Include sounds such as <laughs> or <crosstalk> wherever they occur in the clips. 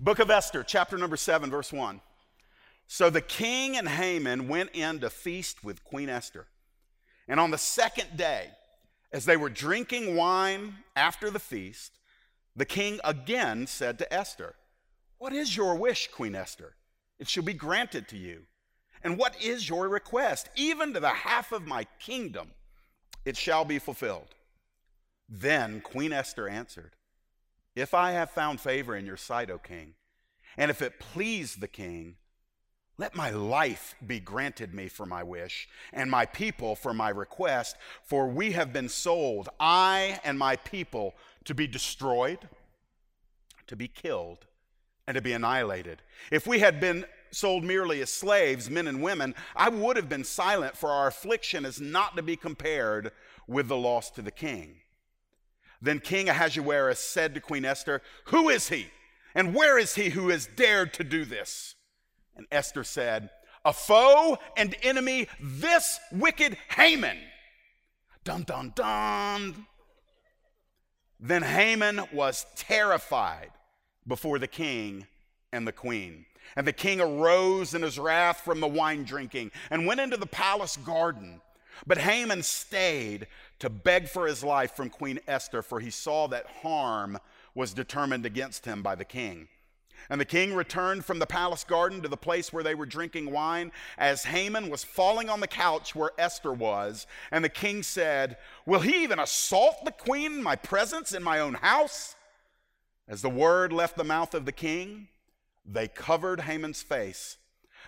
Book of Esther, chapter number 7, verse 1. So the king and Haman went in to feast with Queen Esther. And on the second day, as they were drinking wine after the feast, the king again said to Esther, What is your wish, Queen Esther? It shall be granted to you. And what is your request? Even to the half of my kingdom, it shall be fulfilled. Then Queen Esther answered, If I have found favor in your sight, O king, and if it please the king, let my life be granted me for my wish, and my people for my request, for we have been sold, I and my people, to be destroyed, to be killed, and to be annihilated. If we had been sold merely as slaves, men and women, I would have been silent, for our affliction is not to be compared with the loss to the king. Then King Ahasuerus said to Queen Esther, Who is he? And where is he who has dared to do this? And Esther said, A foe and enemy, this wicked Haman. Dun, dun, dun. Then Haman was terrified before the king and the queen. And the king arose in his wrath from the wine drinking and went into the palace garden. But Haman stayed to beg for his life from Queen Esther, for he saw that harm was determined against him by the king. And the king returned from the palace garden to the place where they were drinking wine, as Haman was falling on the couch where Esther was. And the king said, Will he even assault the queen in my presence in my own house? As the word left the mouth of the king, they covered Haman's face.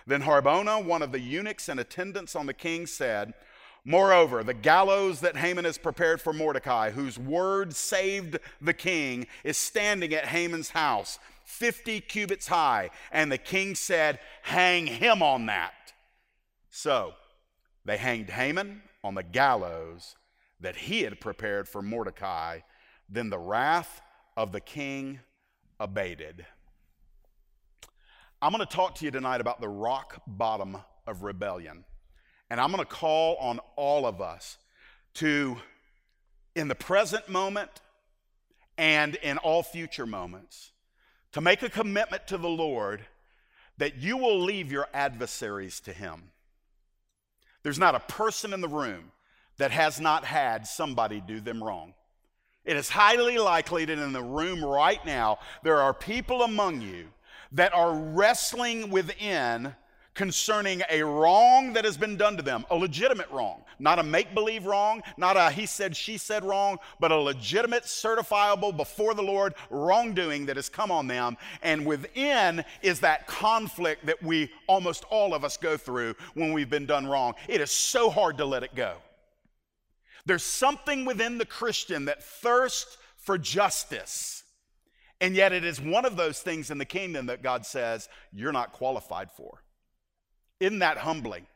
Then Harbona, one of the eunuchs and attendants on the king, said, Moreover, the gallows that Haman has prepared for Mordecai, whose word saved the king, is standing at Haman's house, 50 cubits high. And the king said, Hang him on that. So they hanged Haman on the gallows that he had prepared for Mordecai. Then the wrath of the king abated. I'm going to talk to you tonight about the rock bottom of rebellion. And I'm going to call on all of us to, in the present moment and in all future moments, to make a commitment to the Lord that you will leave your adversaries to Him. There's not a person in the room that has not had somebody do them wrong. It is highly likely that in the room right now, there are people among you that are wrestling within concerning a wrong that has been done to them, a legitimate wrong, not a make believe wrong, not a he said, she said wrong, but a legitimate, certifiable before the Lord wrongdoing that has come on them. And within is that conflict that we almost all of us go through when we've been done wrong. It is so hard to let it go. There's something within the Christian that thirsts for justice. And yet, it is one of those things in the kingdom that God says you're not qualified for. Isn't that humbling?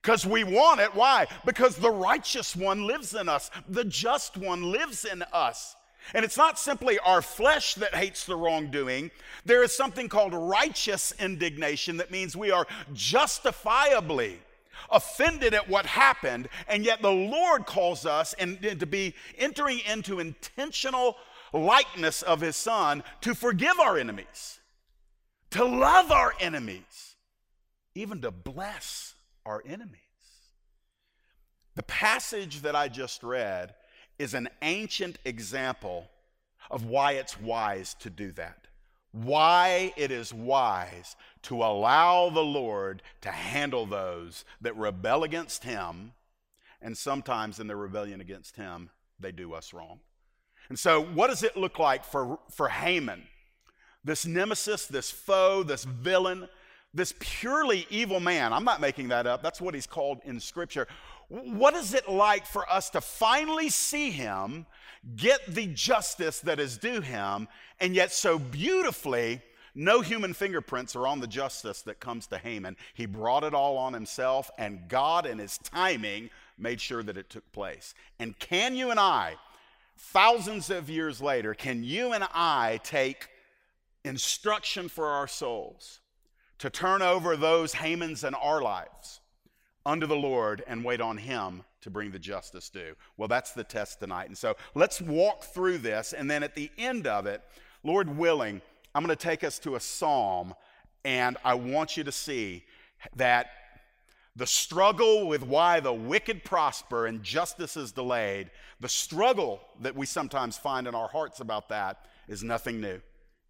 Because we want it. Why? Because the righteous one lives in us, the just one lives in us. And it's not simply our flesh that hates the wrongdoing. There is something called righteous indignation that means we are justifiably offended at what happened, and yet the Lord calls us and to be entering into intentional likeness of His Son to forgive our enemies, to love our enemies even to bless our enemies. The passage that I just read is an ancient example of why it's wise to do that. Why it is wise to allow the Lord to handle those that rebel against Him, and sometimes in their rebellion against Him, they do us wrong. And so, what does it look like for, for Haman? This nemesis, this foe, this villain this purely evil man, I'm not making that up, that's what he's called in Scripture. What is it like for us to finally see him get the justice that is due him, and yet so beautifully, no human fingerprints are on the justice that comes to Haman. He brought it all on himself, and God, in his timing, made sure that it took place. And can you and I, thousands of years later, can you and I take instruction for our souls? To turn over those Hamans in our lives unto the Lord and wait on Him to bring the justice due. Well, that's the test tonight. And so let's walk through this, and then at the end of it, Lord willing, I'm going to take us to a psalm, and I want you to see that the struggle with why the wicked prosper and justice is delayed, the struggle that we sometimes find in our hearts about that is nothing new.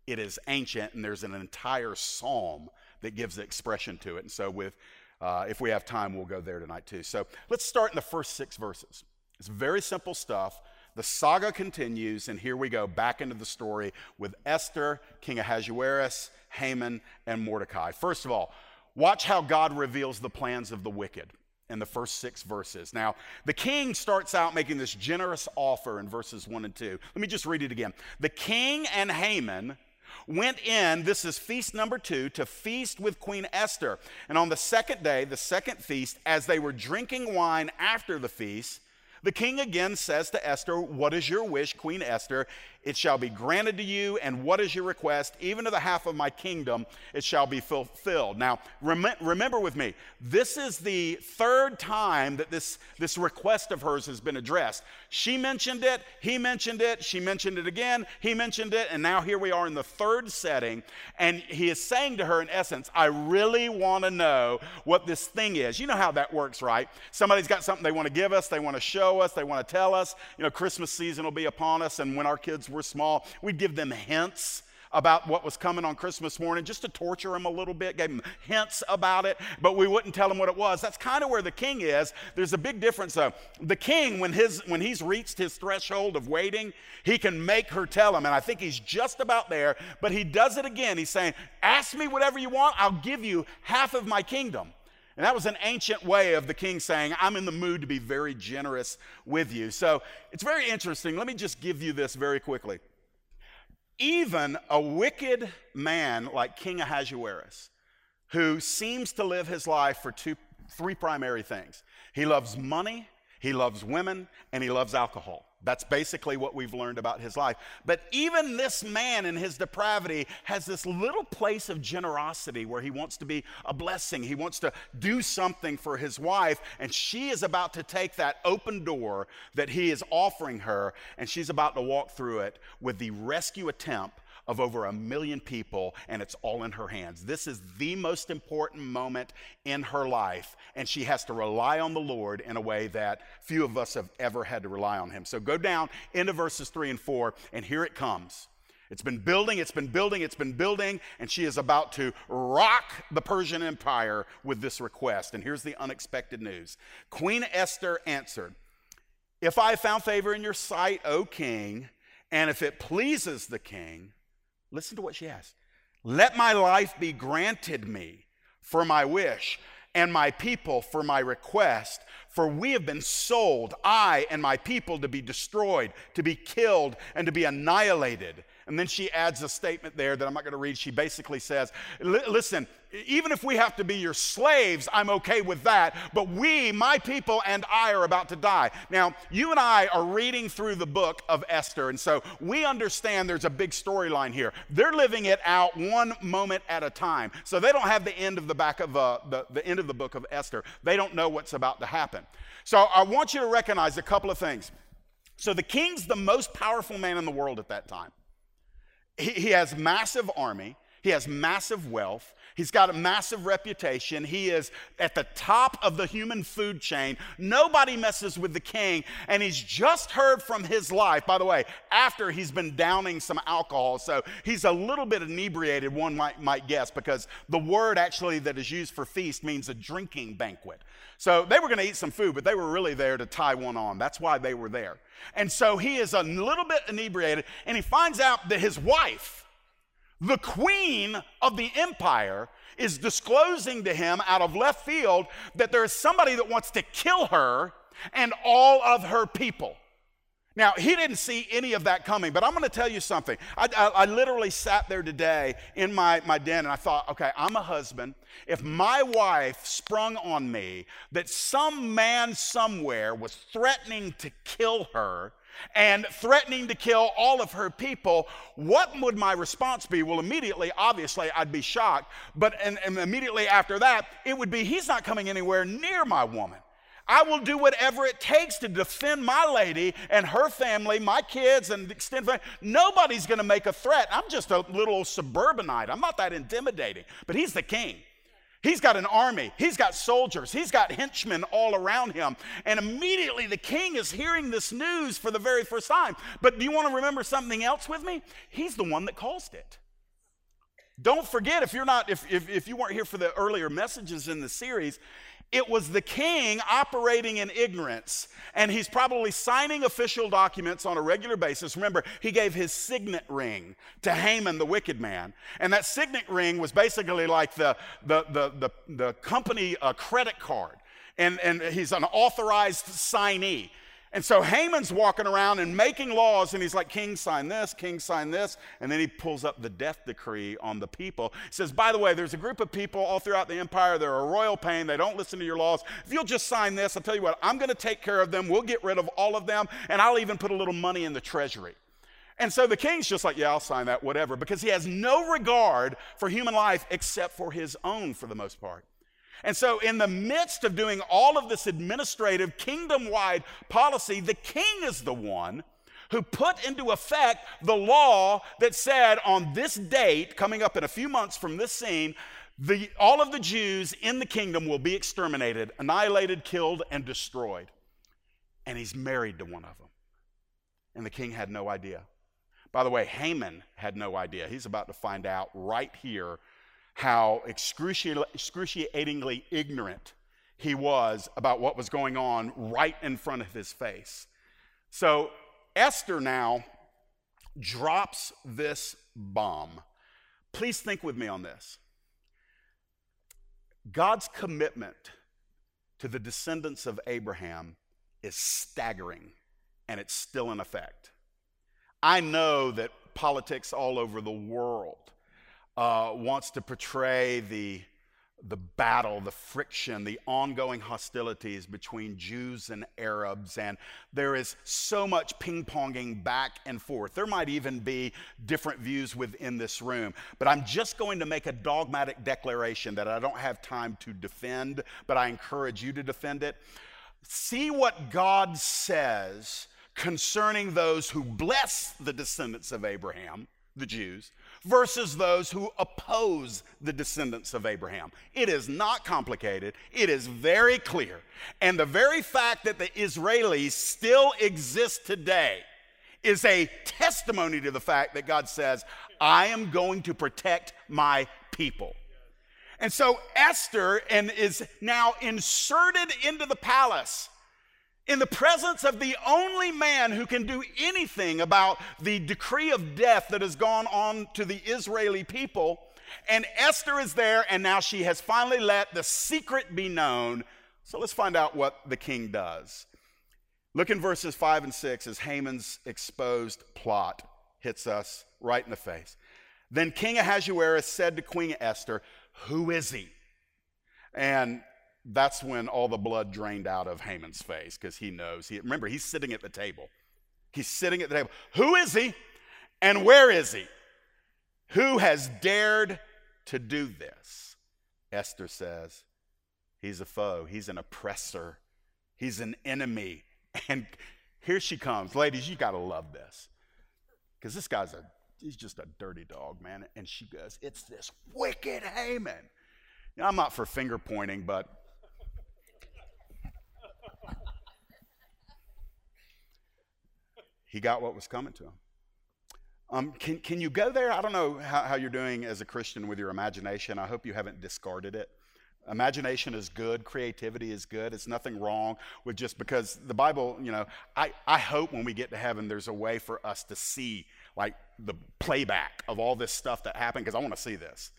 It is ancient, and there's an entire psalm that gives expression to it. And so, with uh, if we have time, we'll go there tonight too. So let's start in the first six verses. It's very simple stuff. The saga continues, and here we go back into the story with Esther, King Ahasuerus, Haman, and Mordecai. First of all, watch how God reveals the plans of the wicked in the first six verses. Now, the king starts out making this generous offer in verses one and two. Let me just read it again. The king and Haman went in, this is feast number two, to feast with Queen Esther. And on the second day, the second feast, as they were drinking wine after the feast, the king again says to Esther, What is your wish, Queen Esther? It shall be granted to you, and what is your request? Even to the half of my kingdom, it shall be fulfilled. Now, rem- remember with me, this is the third time that this, this request of hers has been addressed. She mentioned it, he mentioned it, she mentioned it again, he mentioned it, and now here we are in the third setting. And he is saying to her, in essence, I really want to know what this thing is. You know how that works, right? Somebody's got something they want to give us, they want to show us, they want to tell us. You know, Christmas season will be upon us, and when our kids were small, we'd give them hints about what was coming on Christmas morning just to torture them a little bit, gave them hints about it, but we wouldn't tell them what it was. That's kind of where the king is. There's a big difference though. The king, when, his, when he's reached his threshold of waiting, he can make her tell him, and I think he's just about there, but he does it again. He's saying, Ask me whatever you want, I'll give you half of my kingdom. And that was an ancient way of the king saying, I'm in the mood to be very generous with you. So it's very interesting. Let me just give you this very quickly. Even a wicked man like King Ahasuerus, who seems to live his life for two, three primary things he loves money, he loves women, and he loves alcohol. That's basically what we've learned about his life. But even this man in his depravity has this little place of generosity where he wants to be a blessing. He wants to do something for his wife, and she is about to take that open door that he is offering her, and she's about to walk through it with the rescue attempt of over a million people, and it's all in her hands. This is the most important moment in her life, and she has to rely on the Lord in a way that few of us have ever had to rely on Him. So go down into verses three and four, and here it comes. It's been building, it's been building, it's been building, and she is about to rock the Persian Empire with this request. And here's the unexpected news Queen Esther answered, If I have found favor in your sight, O king, and if it pleases the king, Listen to what she asked. Let my life be granted me for my wish, and my people for my request. For we have been sold, I and my people, to be destroyed, to be killed, and to be annihilated. And then she adds a statement there that I'm not going to read. She basically says, Listen, even if we have to be your slaves, I'm okay with that. But we, my people, and I are about to die. Now, you and I are reading through the book of Esther. And so we understand there's a big storyline here. They're living it out one moment at a time. So they don't have the end of the back of uh, the, the end of the book of Esther. They don't know what's about to happen. So I want you to recognize a couple of things. So the king's the most powerful man in the world at that time. He, he has massive army. He has massive wealth. He's got a massive reputation. He is at the top of the human food chain. Nobody messes with the king. And he's just heard from his life, by the way, after he's been downing some alcohol. So he's a little bit inebriated, one might, might guess, because the word actually that is used for feast means a drinking banquet. So they were going to eat some food, but they were really there to tie one on. That's why they were there. And so he is a little bit inebriated, and he finds out that his wife, the queen of the empire, is disclosing to him out of left field that there is somebody that wants to kill her and all of her people. Now, he didn't see any of that coming, but I'm going to tell you something. I, I, I, literally sat there today in my, my den and I thought, okay, I'm a husband. If my wife sprung on me that some man somewhere was threatening to kill her and threatening to kill all of her people, what would my response be? Well, immediately, obviously, I'd be shocked. But and, and immediately after that, it would be, he's not coming anywhere near my woman. I will do whatever it takes to defend my lady and her family, my kids, and extended family. Nobody's going to make a threat. I'm just a little suburbanite. I'm not that intimidating, but he's the king. He's got an army, he's got soldiers, he's got henchmen all around him. And immediately the king is hearing this news for the very first time. But do you want to remember something else with me? He's the one that caused it. Don't forget, if you're not, if, if, if you weren't here for the earlier messages in the series, it was the king operating in ignorance, and he's probably signing official documents on a regular basis. Remember, he gave his signet ring to Haman, the wicked man. And that signet ring was basically like the, the, the, the, the company uh, credit card. And, and he's an authorized signee. And so Haman's walking around and making laws, and he's like, King, sign this, King, sign this. And then he pulls up the death decree on the people. He says, By the way, there's a group of people all throughout the empire. They're a royal pain. They don't listen to your laws. If you'll just sign this, I'll tell you what, I'm going to take care of them. We'll get rid of all of them, and I'll even put a little money in the treasury. And so the king's just like, Yeah, I'll sign that, whatever, because he has no regard for human life except for his own for the most part. And so, in the midst of doing all of this administrative, kingdom wide policy, the king is the one who put into effect the law that said on this date, coming up in a few months from this scene, the, all of the Jews in the kingdom will be exterminated, annihilated, killed, and destroyed. And he's married to one of them. And the king had no idea. By the way, Haman had no idea. He's about to find out right here how excruciatingly ignorant he was about what was going on right in front of his face. So Esther now drops this bomb. Please think with me on this. God's commitment to the descendants of Abraham is staggering, and it's still in effect. I know that politics all over the world uh, wants to portray the, the battle, the friction, the ongoing hostilities between Jews and Arabs. And there is so much ping ponging back and forth. There might even be different views within this room. But I'm just going to make a dogmatic declaration that I don't have time to defend, but I encourage you to defend it. See what God says concerning those who bless the descendants of Abraham, the Jews versus those who oppose the descendants of Abraham. It is not complicated, it is very clear. And the very fact that the Israelis still exist today is a testimony to the fact that God says, I am going to protect my people. And so Esther and is now inserted into the palace in the presence of the only man who can do anything about the decree of death that has gone on to the Israeli people. And Esther is there, and now she has finally let the secret be known. So let's find out what the king does. Look in verses 5 and 6 as Haman's exposed plot hits us right in the face. Then King Ahasuerus said to Queen Esther, Who is he? And that's when all the blood drained out of Haman's face because he knows. He, remember, he's sitting at the table. He's sitting at the table. Who is he and where is he? Who has dared to do this? Esther says, He's a foe, he's an oppressor, he's an enemy. <laughs> And here she comes. Ladies, you got to love this because this guy's a, he's just a dirty dog, man. And she goes, It's this wicked Haman. Know, I'm not for finger pointing, but he got what was coming to him. Um, can, can you go there? I don't know how, how you're doing as a Christian with your imagination. I hope you haven't discarded it. Imagination is good, creativity is good. It's nothing wrong with just because the Bible, you know, I, I hope when we get to heaven there's a way for us to see like the playback of all this stuff that happened because I want to see this.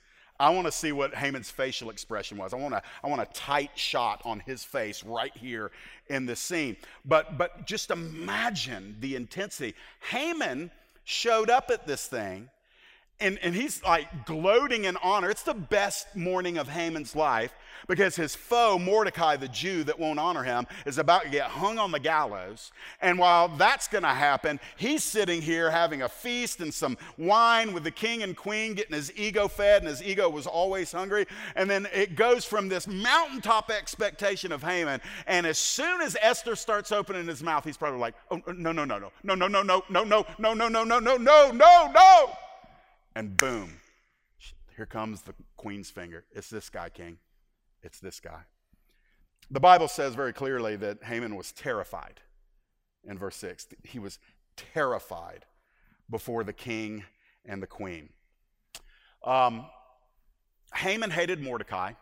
I want to see what Haman's facial expression was. I want to I want a tight shot on his face right here in this scene. But but just imagine the intensity. Haman showed up at this thing and, and he's like gloating in honor. It's the best morning of Haman's life because his foe, Mordecai, the Jew that won't honor him, is about to get hung on the gallows. And while that's going to happen, he's sitting here having a feast and some wine with the king and queen, getting his ego fed, and his ego was always hungry. And then it goes from this mountaintop expectation of Haman. And as soon as Esther starts opening his mouth, he's probably like, oh, no, no, no, no, no, no, no, no, no, no, no, no, no, no, no, no, no, no. And boom, here comes the queen's finger. It's this guy, king. It's this guy. The Bible says very clearly that Haman was terrified in verse 6. He was terrified before the king and the queen. Um, Haman hated Mordecai.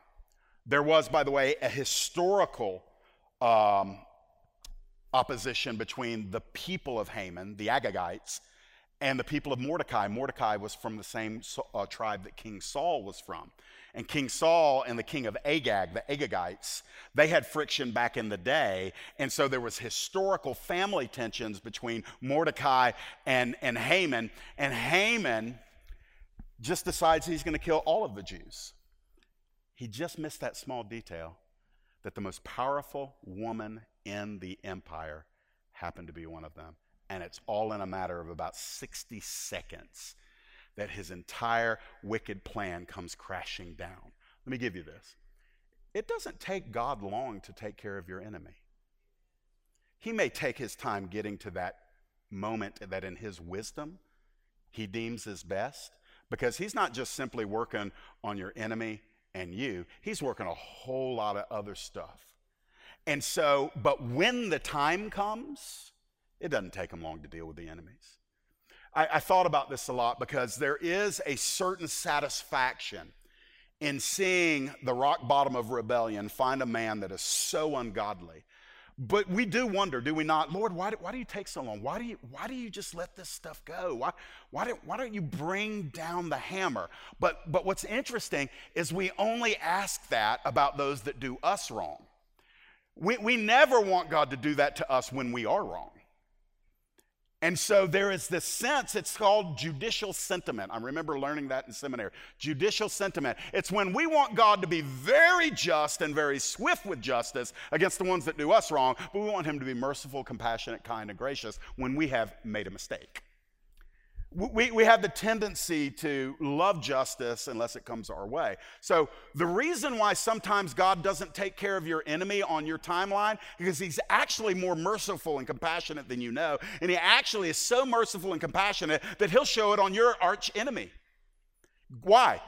There was, by the way, a historical um, opposition between the people of Haman, the Agagites, and the people of Mordecai. Mordecai was from the same uh, tribe that King Saul was from. And King Saul and the king of Agag, the Agagites, they had friction back in the day. And so there was historical family tensions between Mordecai and, and Haman. And Haman just decides he's going to kill all of the Jews. He just missed that small detail that the most powerful woman in the empire happened to be one of them. And it's all in a matter of about 60 seconds that his entire wicked plan comes crashing down. Let me give you this it doesn't take God long to take care of your enemy. He may take his time getting to that moment that in his wisdom he deems as best because he's not just simply working on your enemy and you, he's working a whole lot of other stuff. And so, but when the time comes, it doesn't take him long to deal with the enemies. I, I thought about this a lot because there is a certain satisfaction in seeing the rock bottom of rebellion find a man that is so ungodly. But we do wonder, do we not? Lord, why do, why do you take so long? Why do you, why do you just let this stuff go? Why, why, do, why don't you bring down the hammer? But, but what's interesting is we only ask that about those that do us wrong. We, we never want God to do that to us when we are wrong. And so there is this sense, it's called judicial sentiment. I remember learning that in seminary. Judicial sentiment. It's when we want God to be very just and very swift with justice against the ones that do us wrong, but we want Him to be merciful, compassionate, kind, and gracious when we have made a mistake. We, we have the tendency to love justice unless it comes our way. So, the reason why sometimes God doesn't take care of your enemy on your timeline, because he's actually more merciful and compassionate than you know. And he actually is so merciful and compassionate that he'll show it on your arch enemy. Why?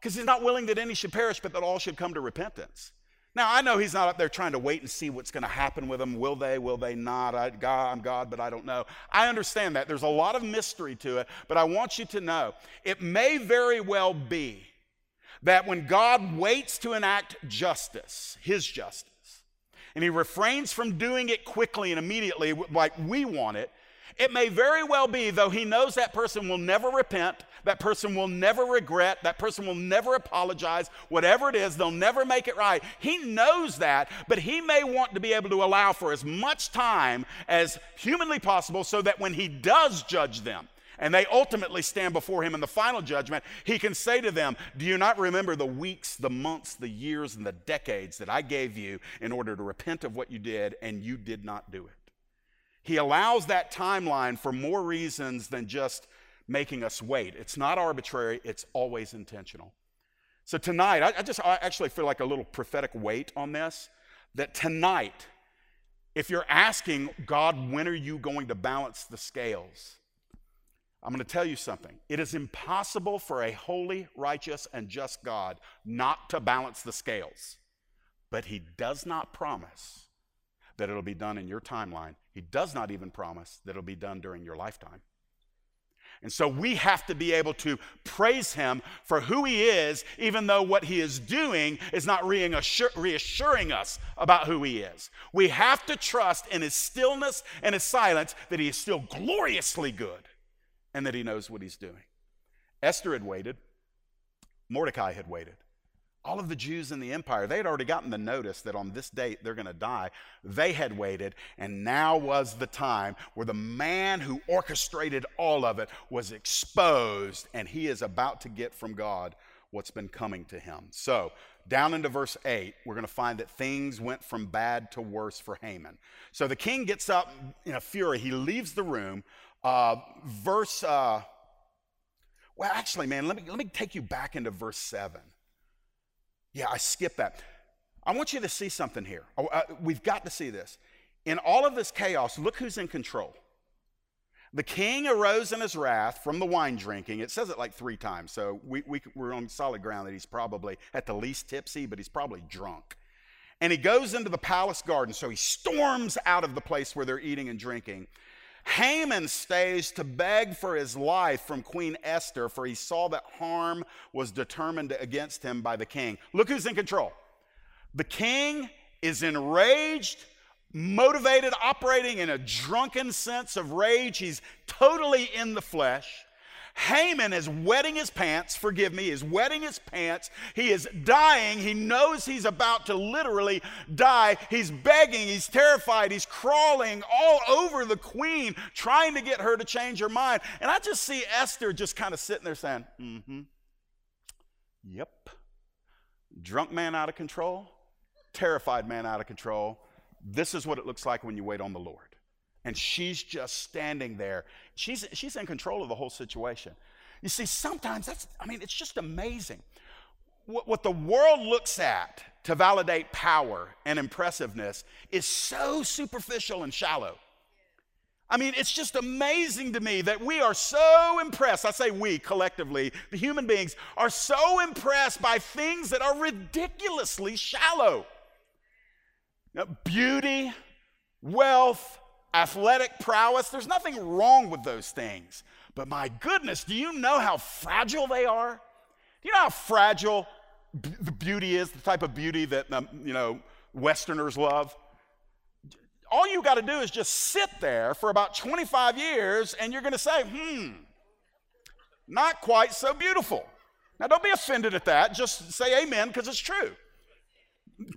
Because he's not willing that any should perish, but that all should come to repentance. Now, I know he's not up there trying to wait and see what's going to happen with them. Will they? Will they not? I, God, I'm God, but I don't know. I understand that. There's a lot of mystery to it, but I want you to know it may very well be that when God waits to enact justice, his justice, and he refrains from doing it quickly and immediately like we want it, it may very well be, though he knows that person will never repent, that person will never regret, that person will never apologize, whatever it is, they'll never make it right. He knows that, but he may want to be able to allow for as much time as humanly possible so that when he does judge them, and they ultimately stand before him in the final judgment, he can say to them, Do you not remember the weeks, the months, the years, and the decades that I gave you in order to repent of what you did, and you did not do it? He allows that timeline for more reasons than just making us wait. It's not arbitrary, it's always intentional. So tonight, I, I just I actually feel like a little prophetic weight on this that tonight, if you're asking God, when are you going to balance the scales? I'm going to tell you something. It is impossible for a holy, righteous, and just God not to balance the scales. But He does not promise that it'll be done in your timeline. He does not even promise that it'll be done during your lifetime. And so we have to be able to praise him for who he is, even though what he is doing is not reassuring us about who he is. We have to trust in his stillness and his silence that he is still gloriously good and that he knows what he's doing. Esther had waited, Mordecai had waited. All of the Jews in the empire, they had already gotten the notice that on this date they're going to die. They had waited, and now was the time where the man who orchestrated all of it was exposed, and he is about to get from God what's been coming to him. So, down into verse 8, we're going to find that things went from bad to worse for Haman. So the king gets up in a fury. He leaves the room. Uh, verse, uh, well, actually, man, let me, let me take you back into verse 7. Yeah, I skip that. I want you to see something here. Oh, uh, we've got to see this. In all of this chaos, look who's in control. The king arose in his wrath from the wine drinking. It says it like three times, so we, we, we're on solid ground that he's probably at the least tipsy, but he's probably drunk. And he goes into the palace garden, so he storms out of the place where they're eating and drinking. Haman stays to beg for his life from Queen Esther, for he saw that harm was determined against him by the king. Look who's in control. The king is enraged, motivated, operating in a drunken sense of rage. He's totally in the flesh. Haman is wetting his pants, forgive me, is wetting his pants. He is dying. He knows he's about to literally die. He's begging, he's terrified, he's crawling all over the queen, trying to get her to change her mind. And I just see Esther just kind of sitting there saying, mm hmm, yep. Drunk man out of control, terrified man out of control. This is what it looks like when you wait on the Lord and she's just standing there. She's, she's in control of the whole situation. You see, sometimes that's, I mean, it's just amazing. What, what the world looks at to validate power and impressiveness is so superficial and shallow. I mean, it's just amazing to me that we are so impressed. I say we collectively, the human beings, are so impressed by things that are ridiculously shallow. Now, beauty, wealth, athletic prowess, there's nothing wrong with those things. But my goodness, do you know how fragile they are? Do you know how fragile b- the beauty is, the type of beauty that, um, you know, Westerners love? All you got to do is just sit there for about 25 years and you're going to say, hmm, not quite so beautiful. Now, don't be offended at that. Just say amen because it's true.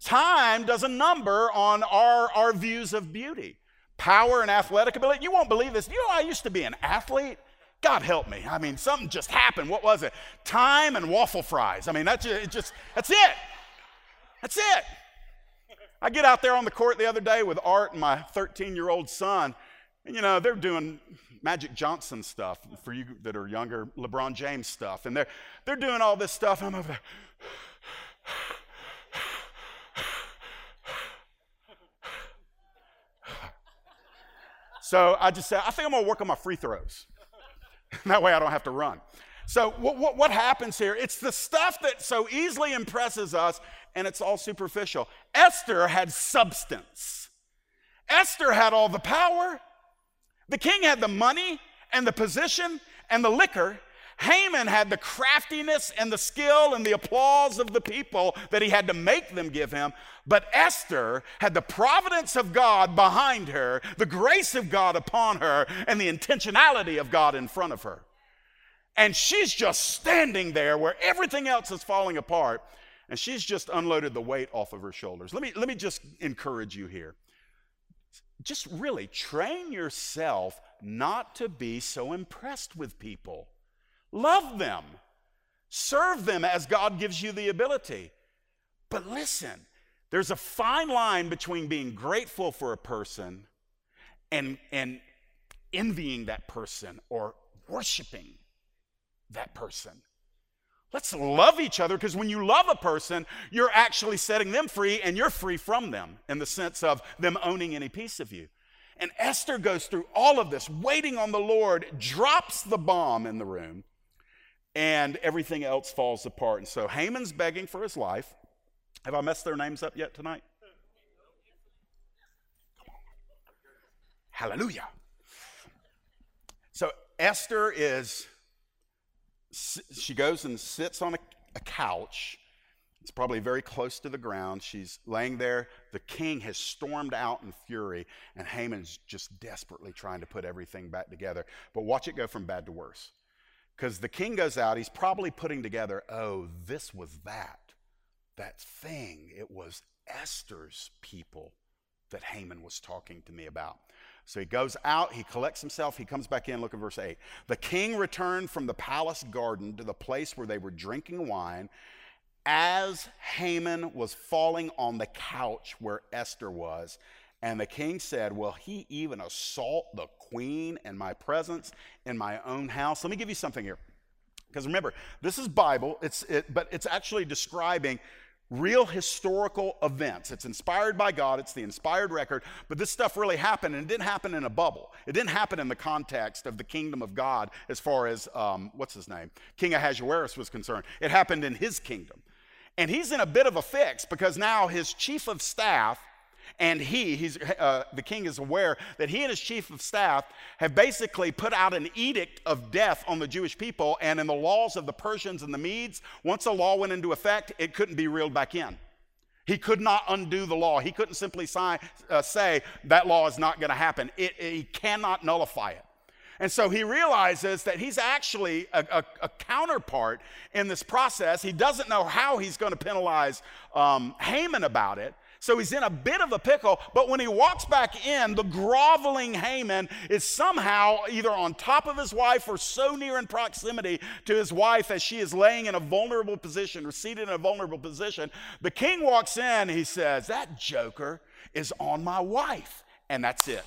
Time does a number on our, our views of beauty power and athletic ability. You won't believe this. You know, I used to be an athlete. God help me. I mean, something just happened. What was it? Time and waffle fries. I mean, that's just, just that's it. That's it. I get out there on the court the other day with Art and my 13 year old son, and you know, they're doing Magic Johnson stuff for you that are younger, LeBron James stuff, and they're, they're doing all this stuff. and I'm over there. So I just said, I think I'm going to work on my free throws. <laughs> that way I don't have to run. So what, what, what, happens here? It's the stuff that so easily impresses us, and it's all superficial. Esther had substance. Esther had all the power. The king had the money and the position and the liquor, Haman had the craftiness and the skill and the applause of the people that he had to make them give him. But Esther had the providence of God behind her, the grace of God upon her, and the intentionality of God in front of her. And she's just standing there where everything else is falling apart, and she's just unloaded the weight off of her shoulders. Let me, let me just encourage you here. Just really train yourself not to be so impressed with people. Love them, serve them as God gives you the ability. But listen, there's a fine line between being grateful for a person and, and envying that person or worshiping that person. Let's love each other because when you love a person, you're actually setting them free and you're free from them in the sense of them owning any piece of you. And Esther goes through all of this, waiting on the Lord, drops the bomb in the room, and everything else falls apart. And so Haman's begging for his life. Have I messed their names up yet tonight? Hallelujah. So Esther is, she goes and sits on a, a couch. It's probably very close to the ground. She's laying there. The king has stormed out in fury, and Haman's just desperately trying to put everything back together. But watch it go from bad to worse. Because the king goes out, he's probably putting together, oh, this was that. that thing, it was Esther's people that Haman was talking to me about. So he goes out, he collects himself, he comes back in. Look at verse 8. The king returned from the palace garden to the place where they were drinking wine as Haman was falling on the couch where Esther was. And the king said, Will he even assault the queen in my presence in my own house? Let me give you something here. Because remember, this is Bible, it's, it, but it's actually describing real historical events. It's inspired by God, it's the inspired record, but this stuff really happened, and it didn't happen in a bubble. It didn't happen in the context of the kingdom of God as far as, um, what's his name? King Ahasuerus was concerned. It happened in his kingdom. And he's in a bit of a fix because now his chief of staff and he, he's, uh, the king is aware that he and his chief of staff have basically put out an edict of death on the Jewish people. And in the laws of the Persians and the Medes, once a law went into effect, it couldn't be reeled back in. He could not undo the law. He couldn't simply sign, uh, say that law is not going to happen. It, it, he cannot nullify it. And so he realizes that he's actually a, a, a, counterpart in this process. He doesn't know how he's going to penalize um, Haman about it. So he's in a bit of a pickle, but when he walks back in, the groveling Haman is somehow either on top of his wife or so near in proximity to his wife as she is laying in a vulnerable position or seated in a vulnerable position. The king walks in, he says, That joker is on my wife. And that's it.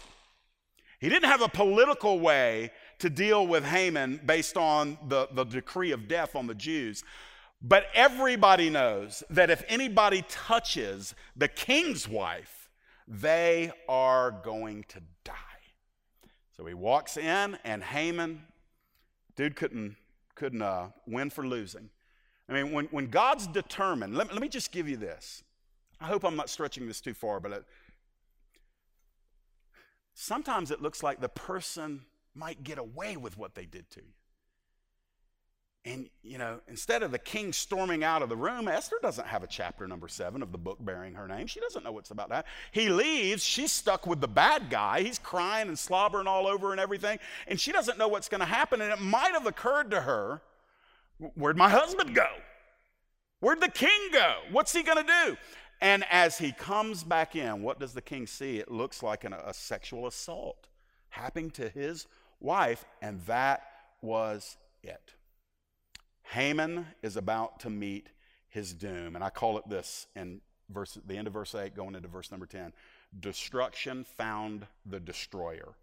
He didn't have a political way to deal with Haman based on the, the decree of death on the Jews. But everybody knows that if anybody touches the king's wife, they are going to die. So he walks in, and Haman, dude couldn't, couldn't uh, win for losing. I mean, when, when God's determined, let, let me just give you this. I hope I'm not stretching this too far, but it, sometimes it looks like the person might get away with what they did to you. And, you know, instead of the king storming out of the room, Esther doesn't have a chapter number seven of the book bearing her name. She doesn't know what's about that. He leaves. She's stuck with the bad guy. He's crying and slobbering all over and everything. And she doesn't know what's going to happen. And it might have occurred to her where'd my husband go? Where'd the king go? What's he going to do? And as he comes back in, what does the king see? It looks like an, a sexual assault happening to his wife. And that was it. Haman is about to meet his doom. And I call it this in verse, the end of verse 8, going into verse number 10 Destruction found the destroyer.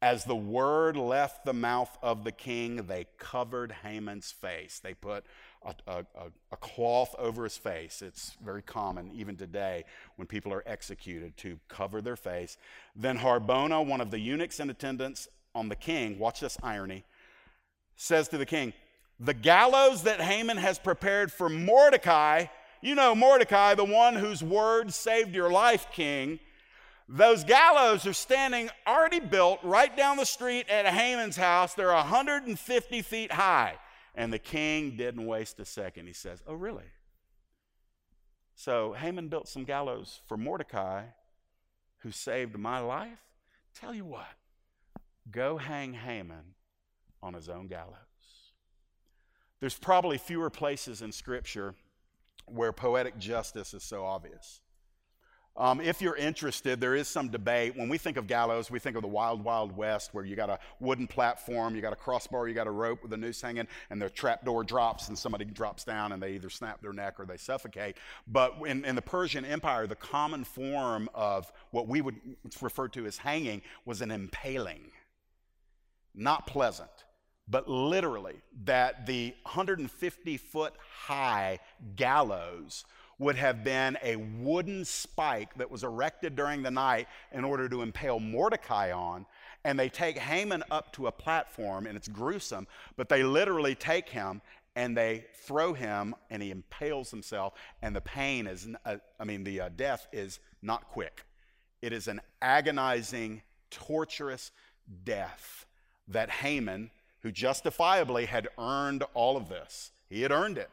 As the word left the mouth of the king, they covered Haman's face. They put a, a, a, cloth over his face. It's very common, even today, when people are executed, to cover their face. Then Harbona, one of the eunuchs in attendance on the king, watch this irony, says to the king, the gallows that Haman has prepared for Mordecai, you know Mordecai, the one whose word saved your life, king. Those gallows are standing already built right down the street at Haman's house. They're 150 feet high. And the king didn't waste a second. He says, Oh, really? So Haman built some gallows for Mordecai, who saved my life. Tell you what, go hang Haman on his own gallows. There's probably fewer places in Scripture where poetic justice is so obvious. Um, if you're interested, there is some debate. When we think of gallows, we think of the wild, wild west where you got a wooden platform, you got a crossbar, you got a rope with a noose hanging, and the trap door drops and somebody drops down and they either snap their neck or they suffocate. But in, in the Persian Empire, the common form of what we would refer to as hanging was an impaling. Not pleasant but literally that the 150 foot high gallows would have been a wooden spike that was erected during the night in order to impale Mordecai on. And they take Haman up to a platform, and it's gruesome, but they literally take him and they throw him, and he impales himself. And the pain is, uh, I mean, the uh, death is not quick. It is an agonizing, torturous death that Haman who justifiably had earned all of this. He had earned it.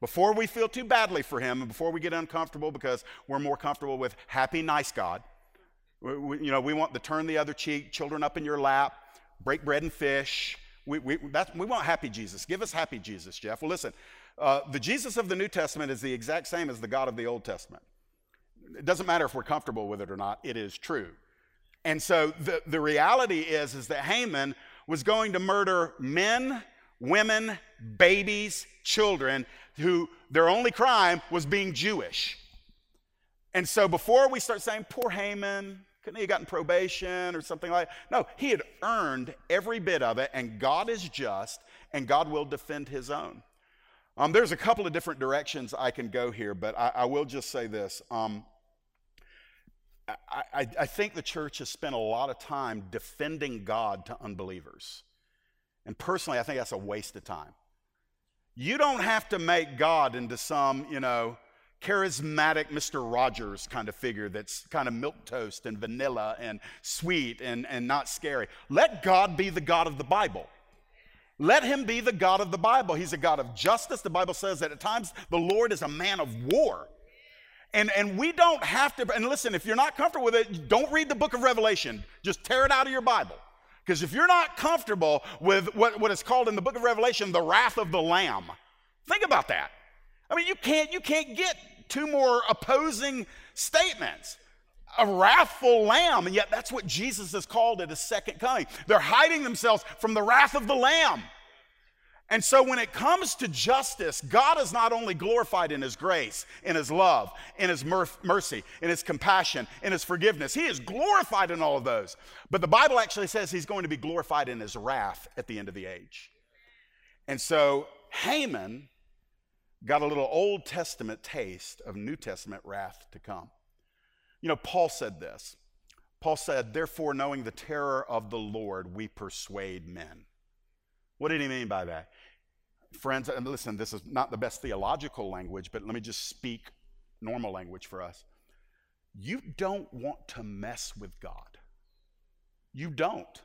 Before we feel too badly for him and before we get uncomfortable because we're more comfortable with happy, nice God, we, we, you know, we want to turn the other cheek, children up in your lap, break bread and fish. We, we, we want happy Jesus. Give us happy Jesus, Jeff. Well, listen, Uh, the Jesus of the New Testament is the exact same as the God of the Old Testament. It doesn't matter if we're comfortable with it or not, it is true. And so the, the reality is, is that Haman was going to murder men, women, babies, children who their only crime was being Jewish. And so before we start saying, poor Haman, couldn't he have gotten probation or something like that? No, he had earned every bit of it, and God is just, and God will defend his own. Um, there's a couple of different directions I can go here, but I, I will just say this. Um, I, I, think the church has spent a lot of time defending God to unbelievers. And personally, I think that's a waste of time. You don't have to make God into some, you know, charismatic Mr. Rogers kind of figure that's kind of milk toast and vanilla and sweet and, and not scary. Let God be the God of the Bible. Let him be the God of the Bible. He's a God of justice. The Bible says that at times the Lord is a man of war. And, and we don't have to, and listen, if you're not comfortable with it, don't read the book of Revelation. Just tear it out of your Bible. Because if you're not comfortable with what, what is called in the book of Revelation the wrath of the Lamb, think about that. I mean, you can't, you can't get two more opposing statements. A wrathful lamb, and yet that's what Jesus has called at a second coming. They're hiding themselves from the wrath of the Lamb. And so, when it comes to justice, God is not only glorified in His grace, in His love, in His mercy, in His compassion, in His forgiveness. He is glorified in all of those. But the Bible actually says He's going to be glorified in His wrath at the end of the age. And so, Haman got a little Old Testament taste of New Testament wrath to come. You know, Paul said this. Paul said, Therefore, knowing the terror of the Lord, we persuade men. What did he mean by that? Friends, and listen, this is not the best theological language, but let me just speak normal language for us. You don't want to mess with God. You don't.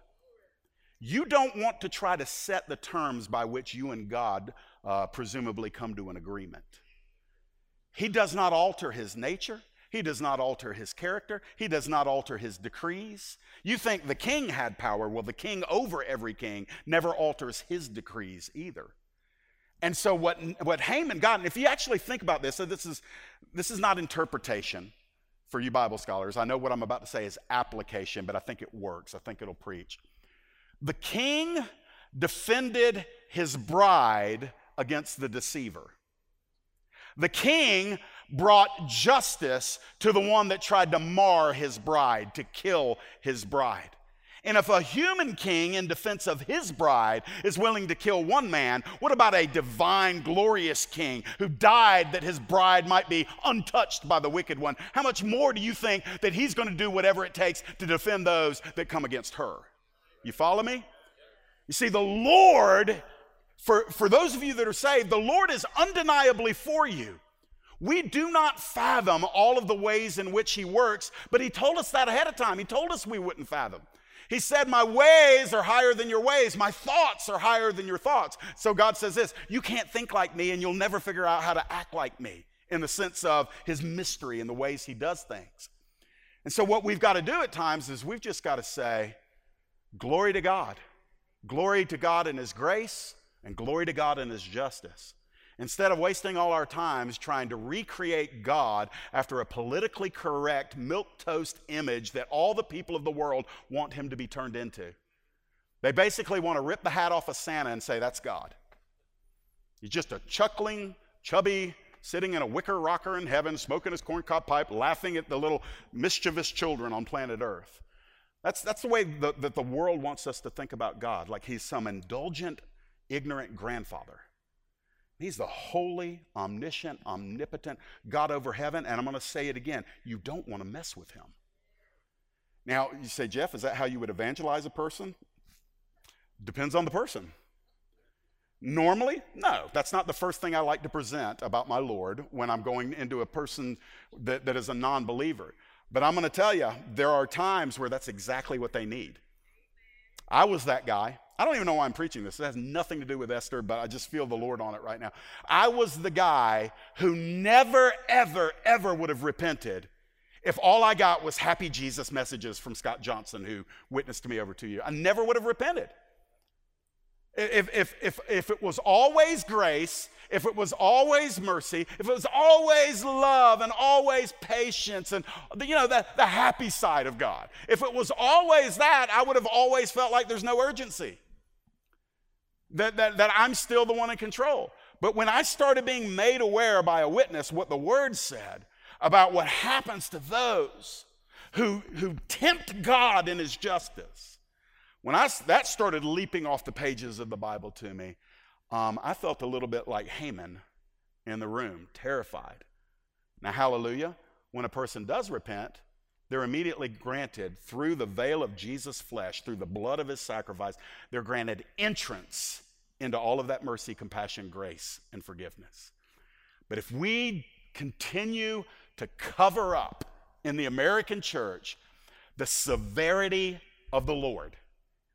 You don't want to try to set the terms by which you and God uh, presumably come to an agreement. He does not alter his nature. He does not alter his character. He does not alter his decrees. You think the king had power. Well, the king over every king never alters his decrees either. And so what, what Haman got, and if you actually think about this, so this is, this is not interpretation for you Bible scholars. I know what I'm about to say is application, but I think it works. I think it'll preach. The king defended his bride against the deceiver. The king brought justice to the one that tried to mar his bride, to kill his bride. And if a human king in defense of his bride is willing to kill one man, what about a divine, glorious king who died that his bride might be untouched by the wicked one? How much more do you think that he's going to do whatever it takes to defend those that come against her? You follow me? You see, the Lord, for, for those of you that are saved, the Lord is undeniably for you. We do not fathom all of the ways in which He works, but He told us that ahead of time. He told us we wouldn't fathom. He said, My ways are higher than your ways. My thoughts are higher than your thoughts. So God says this You can't think like me, and you'll never figure out how to act like me in the sense of His mystery and the ways He does things. And so, what we've got to do at times is we've just got to say, Glory to God. Glory to God in His grace, and glory to God in His justice. Instead of wasting all our times trying to recreate God after a politically correct milk toast image that all the people of the world want him to be turned into. They basically want to rip the hat off of Santa and say, that's God. He's just a chuckling, chubby, sitting in a wicker rocker in heaven, smoking his corncob pipe, laughing at the little mischievous children on planet Earth. That's, that's the way the, that the world wants us to think about God, like he's some indulgent, ignorant grandfather. He's the holy, omniscient, omnipotent God over heaven. And I'm going to say it again you don't want to mess with him. Now, you say, Jeff, is that how you would evangelize a person? Depends on the person. Normally, no. That's not the first thing I like to present about my Lord when I'm going into a person that, that is a non believer. But I'm going to tell you, there are times where that's exactly what they need. I was that guy. I don't even know why I'm preaching this. It has nothing to do with Esther, but I just feel the Lord on it right now. I was the guy who never, ever, ever would have repented if all I got was happy Jesus messages from Scott Johnson, who witnessed to me over two years. I never would have repented. If, if, if, if it was always grace if it was always mercy, if it was always love and always patience and, you know, the, the happy side of God, if it was always that, I would have always felt like there's no urgency, that, that, that I'm still the one in control. But when I started being made aware by a witness what the word said about what happens to those who, who tempt God in his justice, when I, that started leaping off the pages of the Bible to me, um, I felt a little bit like Haman in the room, terrified. Now, hallelujah, when a person does repent, they're immediately granted through the veil of Jesus' flesh, through the blood of his sacrifice, they're granted entrance into all of that mercy, compassion, grace, and forgiveness. But if we continue to cover up in the American church the severity of the Lord,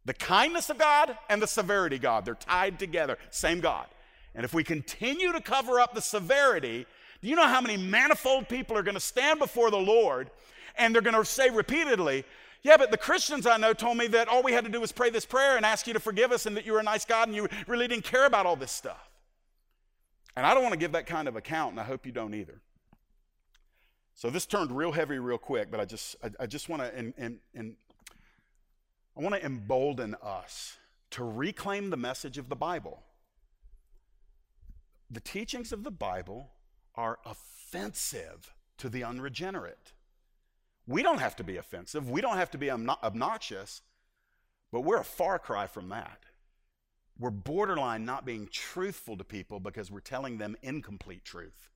the kindness of God and the severity God, they're tied together, same God. And if we continue to cover up the severity, do you know how many manifold people are going to stand before the Lord and they're going to say repeatedly, yeah, but the Christians I know told me that all we had to do was pray this prayer and ask you to forgive us and that you were a nice God and you really didn't care about all this stuff. And I don't want to give that kind of account, and I hope you don't either. So this turned real heavy real quick, but I just I, I just want to and, and, in, I want to embolden us to reclaim the message of the Bible. The teachings of the Bible are offensive to the unregenerate. We don't have to be offensive, we don't have to be obnoxious, but we're a far cry from that. We're borderline not being truthful to people because we're telling them incomplete truth.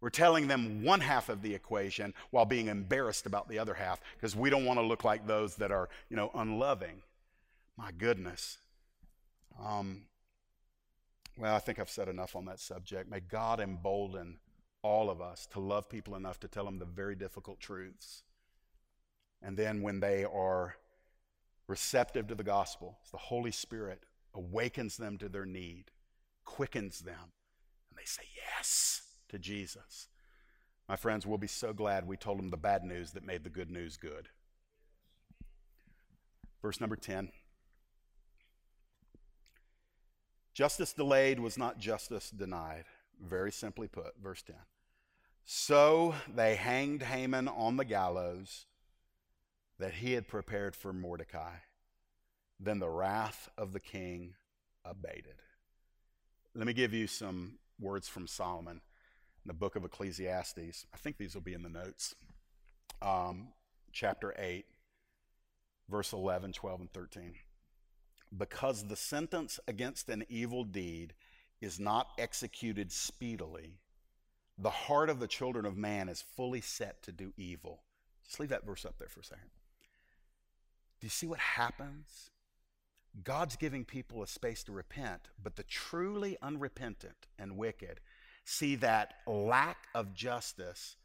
We're telling them one half of the equation while being embarrassed about the other half because we don't want to look like those that are, you know, unloving. My goodness. Um, well, I think I've said enough on that subject. May God embolden all of us to love people enough to tell them the very difficult truths. And then when they are receptive to the gospel, the Holy Spirit awakens them to their need, quickens them, and they say yes to Jesus. My friends, we'll be so glad we told them the bad news that made the good news good. Verse number 10. Justice delayed was not justice denied. Very simply put, verse 10. So they hanged Haman on the gallows that he had prepared for Mordecai. Then the wrath of the king abated. Let me give you some words from Solomon in the book of Ecclesiastes. I think these will be in the notes. Um, chapter 8, verse 11, 12, and 13. Because the sentence against an evil deed is not executed speedily, the heart of the children of man is fully set to do evil. Just leave that verse up there for a second. Do you see what happens? God's giving people a space to repent, but the truly unrepentant and wicked see that lack of justice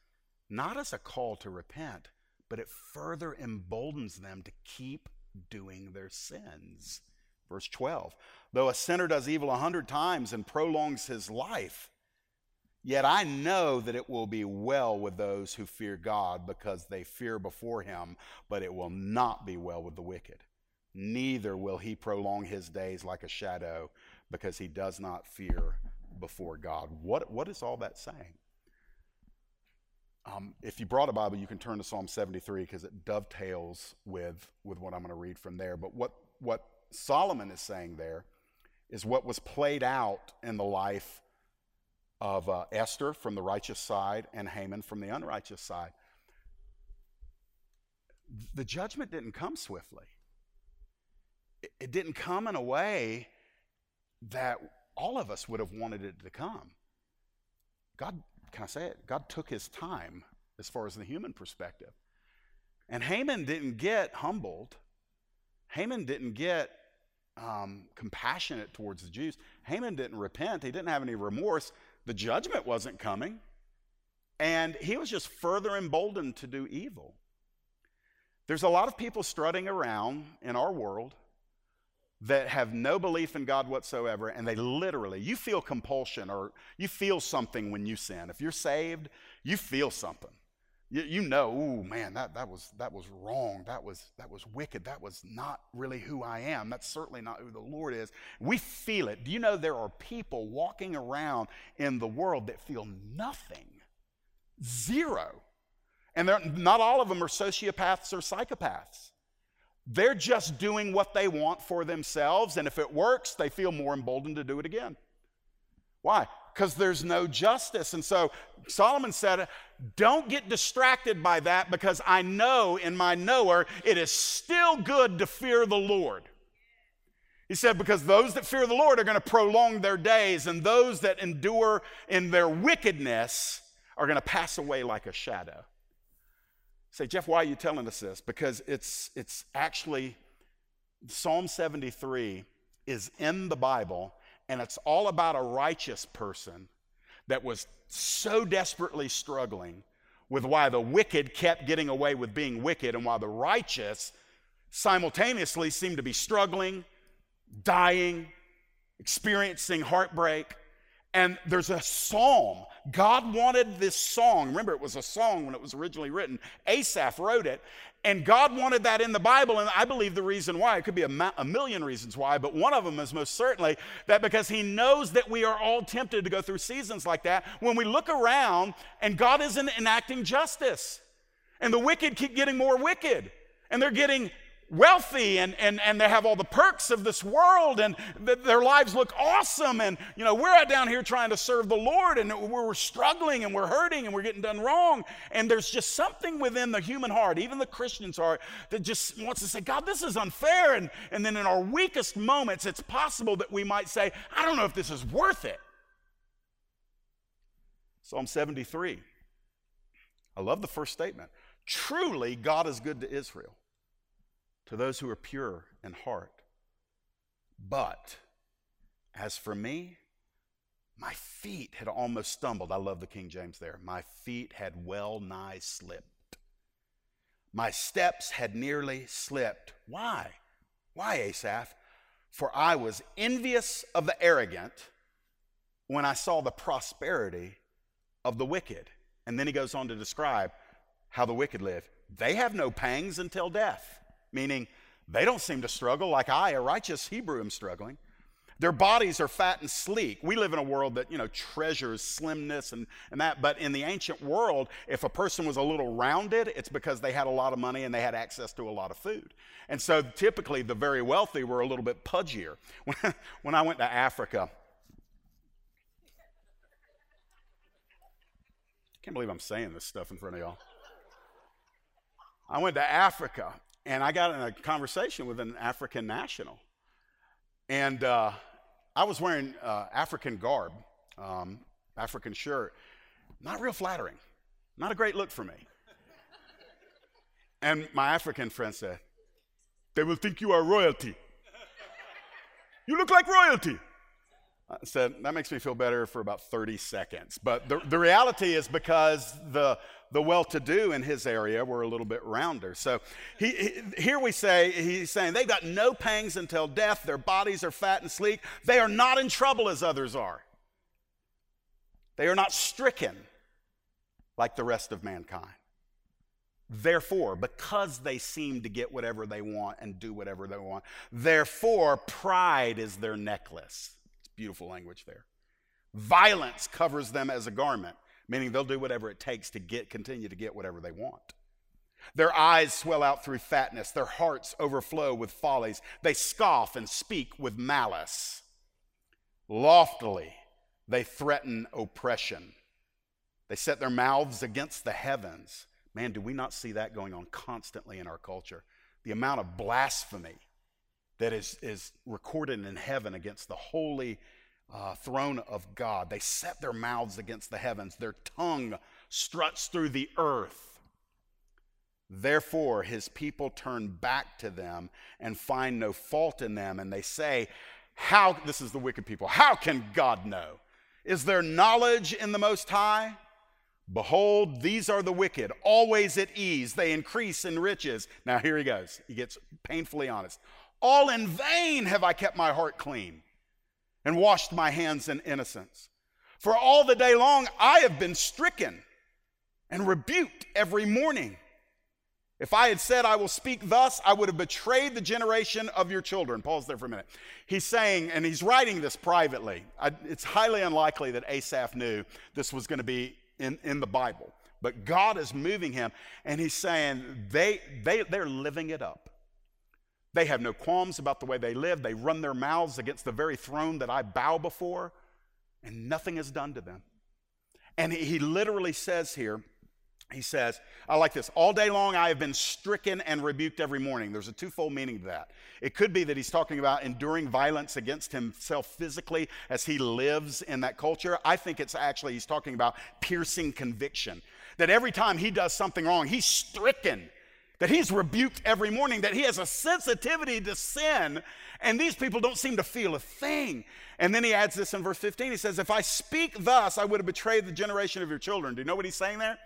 not as a call to repent, but it further emboldens them to keep doing their sins. Verse 12 Though a sinner does evil a hundred times and prolongs his life, yet I know that it will be well with those who fear God because they fear before him, but it will not be well with the wicked. Neither will he prolong his days like a shadow because he does not fear before God. What, what is all that saying? Um, if you brought a Bible, you can turn to Psalm 73 because it dovetails with, with what I'm going to read from there. But what, what Solomon is saying there is what was played out in the life of uh, Esther from the righteous side and Haman from the unrighteous side. The judgment didn't come swiftly, it, didn't come in a way that all of us would have wanted it to come. God, can I say it? God took his time as far as the human perspective. And Haman didn't get humbled. Haman didn't get um, compassionate towards the Jews. Haman didn't repent. He didn't have any remorse. The judgment wasn't coming. And he was just further emboldened to do evil. There's a lot of people strutting around in our world that have no belief in God whatsoever, and they literally, you feel compulsion or you feel something when you sin. If you're saved, you feel something. You, you know, oh man, that, that, was, that was wrong. That was, that was wicked. That was not really who I am. That's certainly not who the Lord is. We feel it. Do you know there are people walking around in the world that feel nothing? Zero. And they're not all of them are sociopaths or psychopaths. They're just doing what they want for themselves, and if it works, they feel more emboldened to do it again. Why? Because there's no justice. And so Solomon said, Don't get distracted by that because I know in my knower it is still good to fear the Lord. He said, Because those that fear the Lord are going to prolong their days, and those that endure in their wickedness are going to pass away like a shadow. Say, Jeff, why are you telling us this? Because it's, it's actually, Psalm 73 is in the Bible, and it's all about a righteous person that was so desperately struggling with why the wicked kept getting away with being wicked and why the righteous simultaneously seemed to be struggling, dying, experiencing heartbreak. And there's a psalm. God wanted this song. Remember, it was a song when it was originally written. Asaph wrote it. And God wanted that in the Bible, and I believe the reason why, it could be a, ma- a, million reasons why, but one of them is most certainly that because He knows that we are all tempted to go through seasons like that when we look around and God isn't enacting justice. And the wicked keep getting more wicked, and they're getting wealthy and, and, and they have all the perks of this world and th- their lives look awesome and you know we're down here trying to serve the lord and we're struggling and we're hurting and we're getting done wrong. And there's just something within the human heart even the christian's heart that just wants to say god this is unfair. And, and then in our weakest moments it's possible that we might say i don't know if this is worth it. Psalm 73 i love the first statement. Truly god is good to israel to those who are pure in heart. But as for me, my feet had almost stumbled. I love the King James there. My feet had well nigh slipped. My steps had nearly slipped. Why? Why, Asaph? For I was envious of the arrogant when I saw the prosperity of the wicked. And then he goes on to describe how the wicked live. They have no pangs until death meaning they don't seem to struggle like I, a righteous Hebrew, am struggling. Their bodies are fat and sleek. We live in a world that, you know, treasures slimness and, and that. But in the ancient world, if a person was a little rounded, it's because they had a lot of money and they had access to a lot of food. And so typically the very wealthy were a little bit pudgier. <laughs> When, when I went to Africa, I can't believe I'm saying this stuff in front of y'all. I went to Africa and I got in a conversation with an African national. And uh, I was wearing uh, African garb, um, African shirt. Not real flattering. Not a great look for me. And my African friend said, They will think you are royalty. You look like royalty. I said, That makes me feel better for about 30 seconds. But the, the reality is because the the well to do in his area were a little bit rounder. So he, he, here we say, he's saying they've got no pangs until death. Their bodies are fat and sleek. They are not in trouble as others are. They are not stricken like the rest of mankind. Therefore, because they seem to get whatever they want and do whatever they want, therefore, pride is their necklace. It's beautiful language there. Violence covers them as a garment meaning they'll do whatever it takes to get continue to get whatever they want. Their eyes swell out through fatness, their hearts overflow with follies. They scoff and speak with malice. Loftily, they threaten oppression. They set their mouths against the heavens. Man, do we not see that going on constantly in our culture? The amount of blasphemy that is, is recorded in heaven against the holy uh, throne of God. They set their mouths against the heavens, their tongue struts through the earth. Therefore, his people turn back to them and find no fault in them. And they say, How, this is the wicked people, how can God know? Is there knowledge in the Most High? Behold, these are the wicked, always at ease. They increase in riches. Now, here he goes. He gets painfully honest. All in vain have I kept my heart clean and washed my hands in innocence. For all the day long I have been stricken and rebuked every morning. If I had said, I will speak thus, I would have betrayed the generation of your children. Pause there for a minute. He's saying, and he's writing this privately. I, it's highly unlikely that Asaph knew this was going to be in, in the Bible. But God is moving him, and he's saying, they, they, they're living it up. They have no qualms about the way they live. They run their mouths against the very throne that I bow before, and nothing is done to them. And he, literally says here, he says, I like this. All day long I have been stricken and rebuked every morning. There's a twofold meaning to that. It could be that he's talking about enduring violence against himself physically as he lives in that culture. I think it's actually he's talking about piercing conviction. That every time he does something wrong, he's stricken. That he's rebuked every morning, that he has a sensitivity to sin, and these people don't seem to feel a thing. And then he adds this in verse 15. He says, If I speak thus, I would have betrayed the generation of your children. Do you know what he's saying there?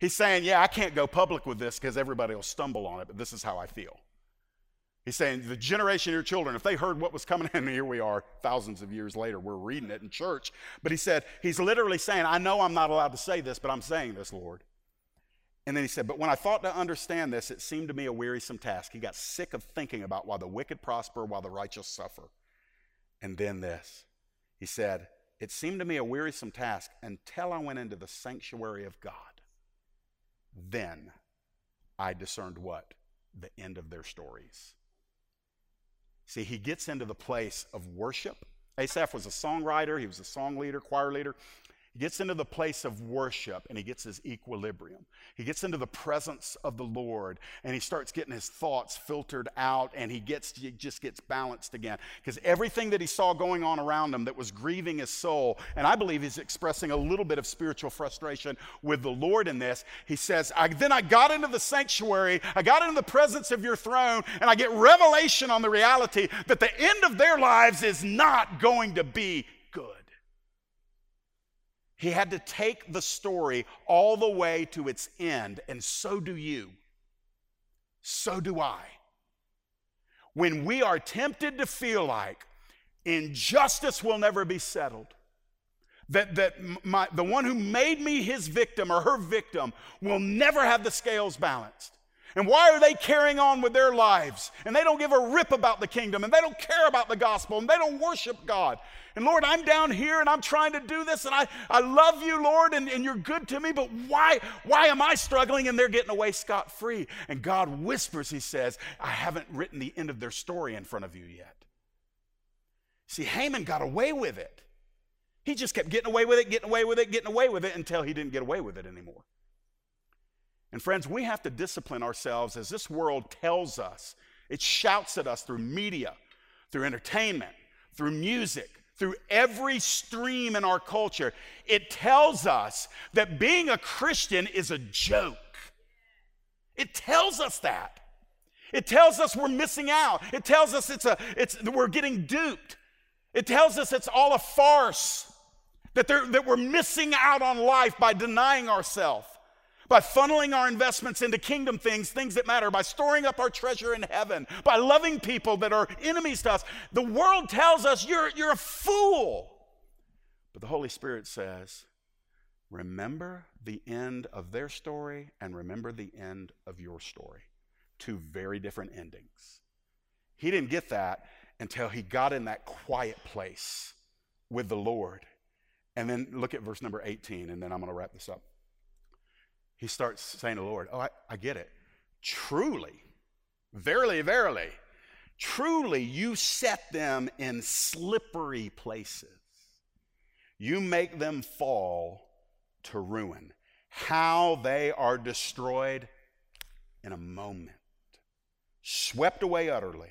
He's saying, Yeah, I can't go public with this because everybody will stumble on it, but this is how I feel. He's saying, The generation of your children, if they heard what was coming, and <laughs> here we are thousands of years later, we're reading it in church. But he said, He's literally saying, I know I'm not allowed to say this, but I'm saying this, Lord. And then he said, But when I thought to understand this, it seemed to me a wearisome task. He got sick of thinking about why the wicked prosper while the righteous suffer. And then this. He said, It seemed to me a wearisome task until I went into the sanctuary of God. Then I discerned what? The end of their stories. See, he gets into the place of worship. Asaph was a songwriter, he was a song leader, choir leader. He gets into the place of worship and he gets his equilibrium. He gets into the presence of the Lord and he starts getting his thoughts filtered out and he gets he just gets balanced again. Because everything that he saw going on around him that was grieving his soul, and I believe he's expressing a little bit of spiritual frustration with the Lord in this. He says, I, Then I got into the sanctuary, I got into the presence of your throne, and I get revelation on the reality that the end of their lives is not going to be he had to take the story all the way to its end, and so do you. So do I. When we are tempted to feel like injustice will never be settled, that, that my, the one who made me his victim or her victim will never have the scales balanced. And why are they carrying on with their lives? And they don't give a rip about the kingdom, and they don't care about the gospel, and they don't worship God. And Lord, I'm down here and I'm trying to do this, and I, I love you, Lord, and, and you're good to me, but why, why am I struggling and they're getting away scot free? And God whispers, He says, I haven't written the end of their story in front of you yet. See, Haman got away with it. He just kept getting away with it, getting away with it, getting away with it until he didn't get away with it anymore. And friends, we have to discipline ourselves as this world tells us. It shouts at us through media, through entertainment, through music, through every stream in our culture. It tells us that being a Christian is a joke. It tells us that. It tells us we're missing out. It tells us it's a, it's, we're getting duped. It tells us it's all a farce, that, that we're missing out on life by denying ourselves by funneling our investments into kingdom things, things that matter, by storing up our treasure in heaven, by loving people that are enemies to us. The world tells us you're, you're a fool. But the Holy Spirit says, remember the end of their story and remember the end of your story. Two very different endings. He didn't get that until he got in that quiet place with the Lord. And then look at verse number 18, and then I'm going to wrap this up he starts saying to the Lord, Oh, I, I get it. Truly, verily, verily, truly, you set them in slippery places. You make them fall to ruin. How they are destroyed in a moment, swept away utterly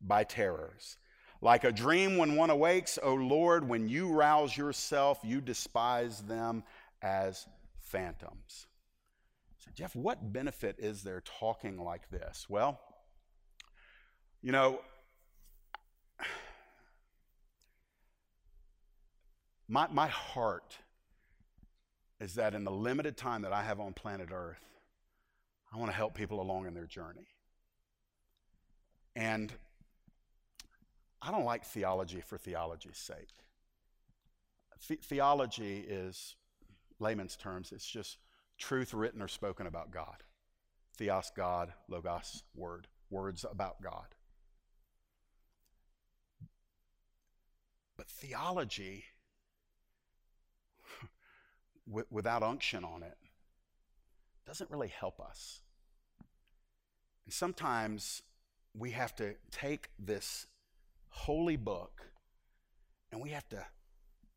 by terrors. Like a dream when one awakes, O Lord, when you rouse yourself, you despise them as phantoms. Jeff, what benefit is there talking like this? Well, you know, my, my heart is that in the limited time that I have on planet Earth, I want to help people along in their journey. And I don't like theology for theology's sake. The- theology is, layman's terms, it's just truth written or spoken about God. Theos, God, logos, word, words about God. But theology, <laughs> without unction on it, doesn't really help us. And sometimes we have to take this holy book and we have to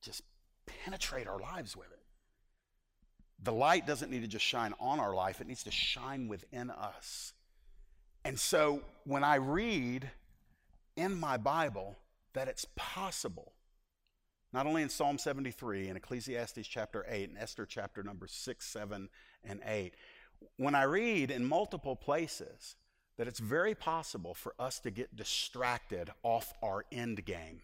just penetrate our lives with it. The light doesn't need to just shine on our life, it needs to shine within us. And so when I read in my Bible that it's possible, not only in Psalm 73 and Ecclesiastes chapter 8 and Esther chapter number 6, 7, and 8, when I read in multiple places that it's very possible for us to get distracted off our end game,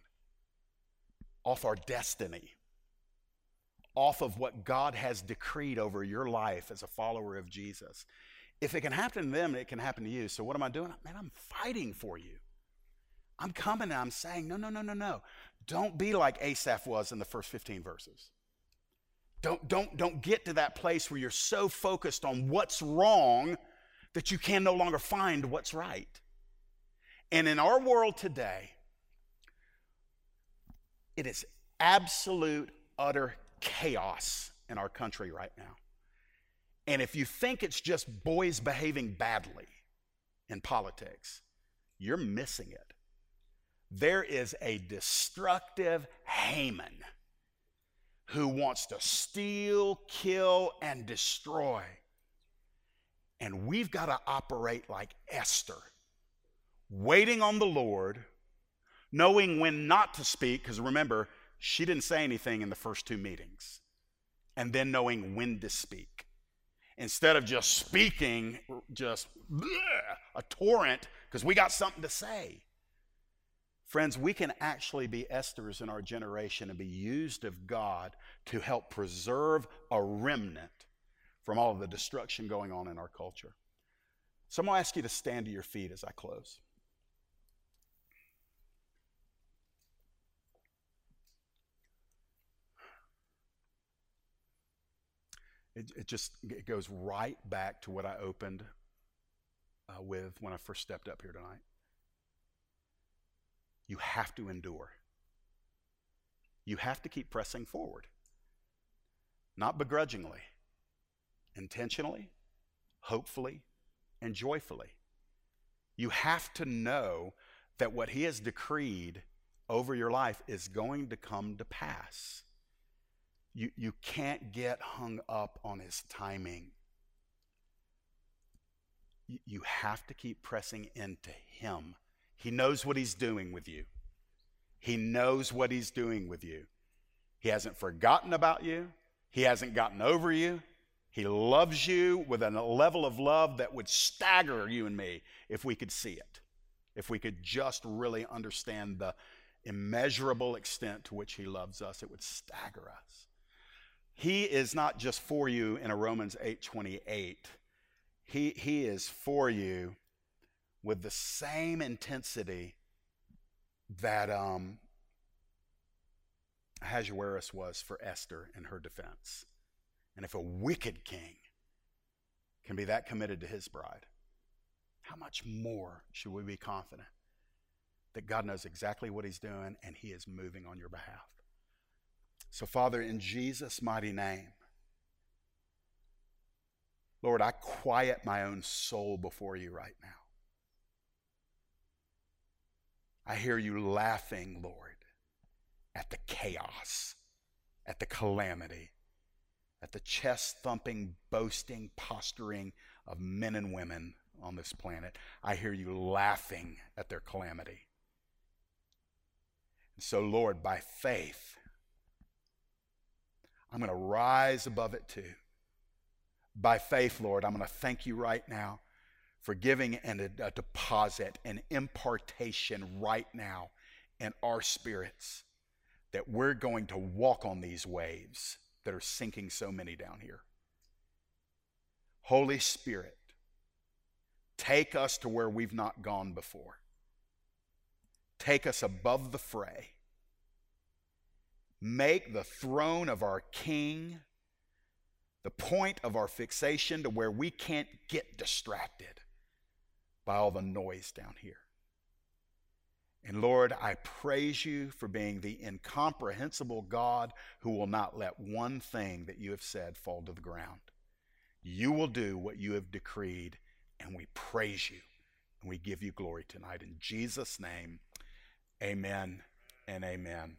off our destiny, off of what God has decreed over your life as a follower of Jesus. If it can happen to them, it can happen to you. So, what am I doing? Man, I'm fighting for you. I'm coming and I'm saying, no, no, no, no, no. Don't be like Asaph was in the first 15 verses. Don't, don't, don't get to that place where you're so focused on what's wrong that you can no longer find what's right. And in our world today, it is absolute, utter chaos in our country right now. And if you think it's just boys behaving badly in politics, you're missing it. There is a destructive Haman who wants to steal, kill, and destroy. And we've got to operate like Esther, waiting on the Lord, knowing when not to speak, because remember, she didn't say anything in the first two meetings, and then knowing when to speak. Instead of just speaking, just bleh, a torrent, because we got something to say. Friends, we can actually be Esther's in our generation and be used of God to help preserve a remnant from all of the destruction going on in our culture. So I'm going to ask you to stand to your feet as I close. It, it just it goes right back to what I opened uh, with when I first stepped up here tonight. You have to endure. You have to keep pressing forward. Not begrudgingly, intentionally, hopefully, and joyfully. You have to know that what He has decreed over your life is going to come to pass. You, you can't get hung up on His timing. You, you have to keep pressing into Him he knows what He's doing with you. He knows what He's doing with you. He hasn't forgotten about you, He hasn't gotten over you. He loves you with a level of love that would stagger you and me if we could see it, if we could just really understand the immeasurable extent to which He loves us, it would stagger us. He is not just for you in a Romans 8:28. He, he is for you with the same intensity that um, Ahasuerus was for Esther in her defense. And if a wicked king can be that committed to his bride, how much more should we be confident that God knows exactly what he's doing and he is moving on your behalf? So, Father, in Jesus' mighty name, Lord, I quiet my own soul before you right now. I hear you laughing, Lord, at the chaos, at the calamity, at the chest thumping, boasting, posturing of men and women on this planet. I hear you laughing at their calamity. And so, Lord, by faith, I'm going to rise above it too. By faith, Lord, I'm going to thank you right now for giving and a, a deposit, an impartation right now in our spirits that we're going to walk on these waves that are sinking so many down here. Holy Spirit, take us to where we've not gone before. Take us above the fray. Make the throne of our King the point of our fixation to where we can't get distracted by all the noise down here. And Lord, I praise you for being the incomprehensible God who will not let one thing that you have said fall to the ground. You will do what you have decreed, and we praise you and we give you glory tonight. In Jesus' name, amen and amen.